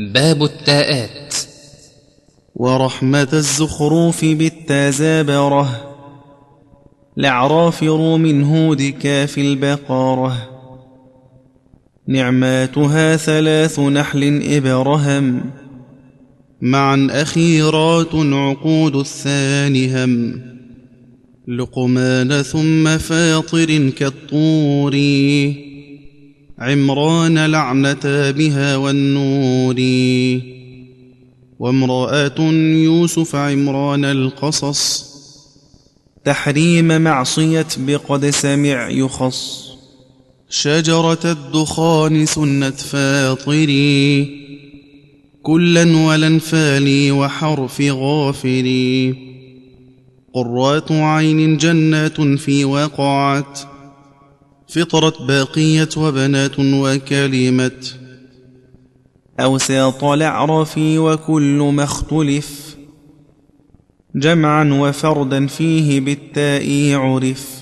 باب التاءات. ورحمة الزخروف بالتزابرة. لعراف روم هود كاف البقرة نعماتها ثلاث نحل إبرهم. معا أخيرات عقود الثاني هم. لقمان ثم فاطر كالطور. عمران لعنتا بها والنور. وامرأة يوسف عمران القصص. تحريم معصية بقد سمع يخص. شجرة الدخان سنة فاطري. كلا ولنفالي وحرف غافري. قرات عين جنات في وقعت. فطرت باقية وبنات وكلمة أوساط الأعرف وكل ما اختلف. جمعا وفردا فيه بالتاء عرف.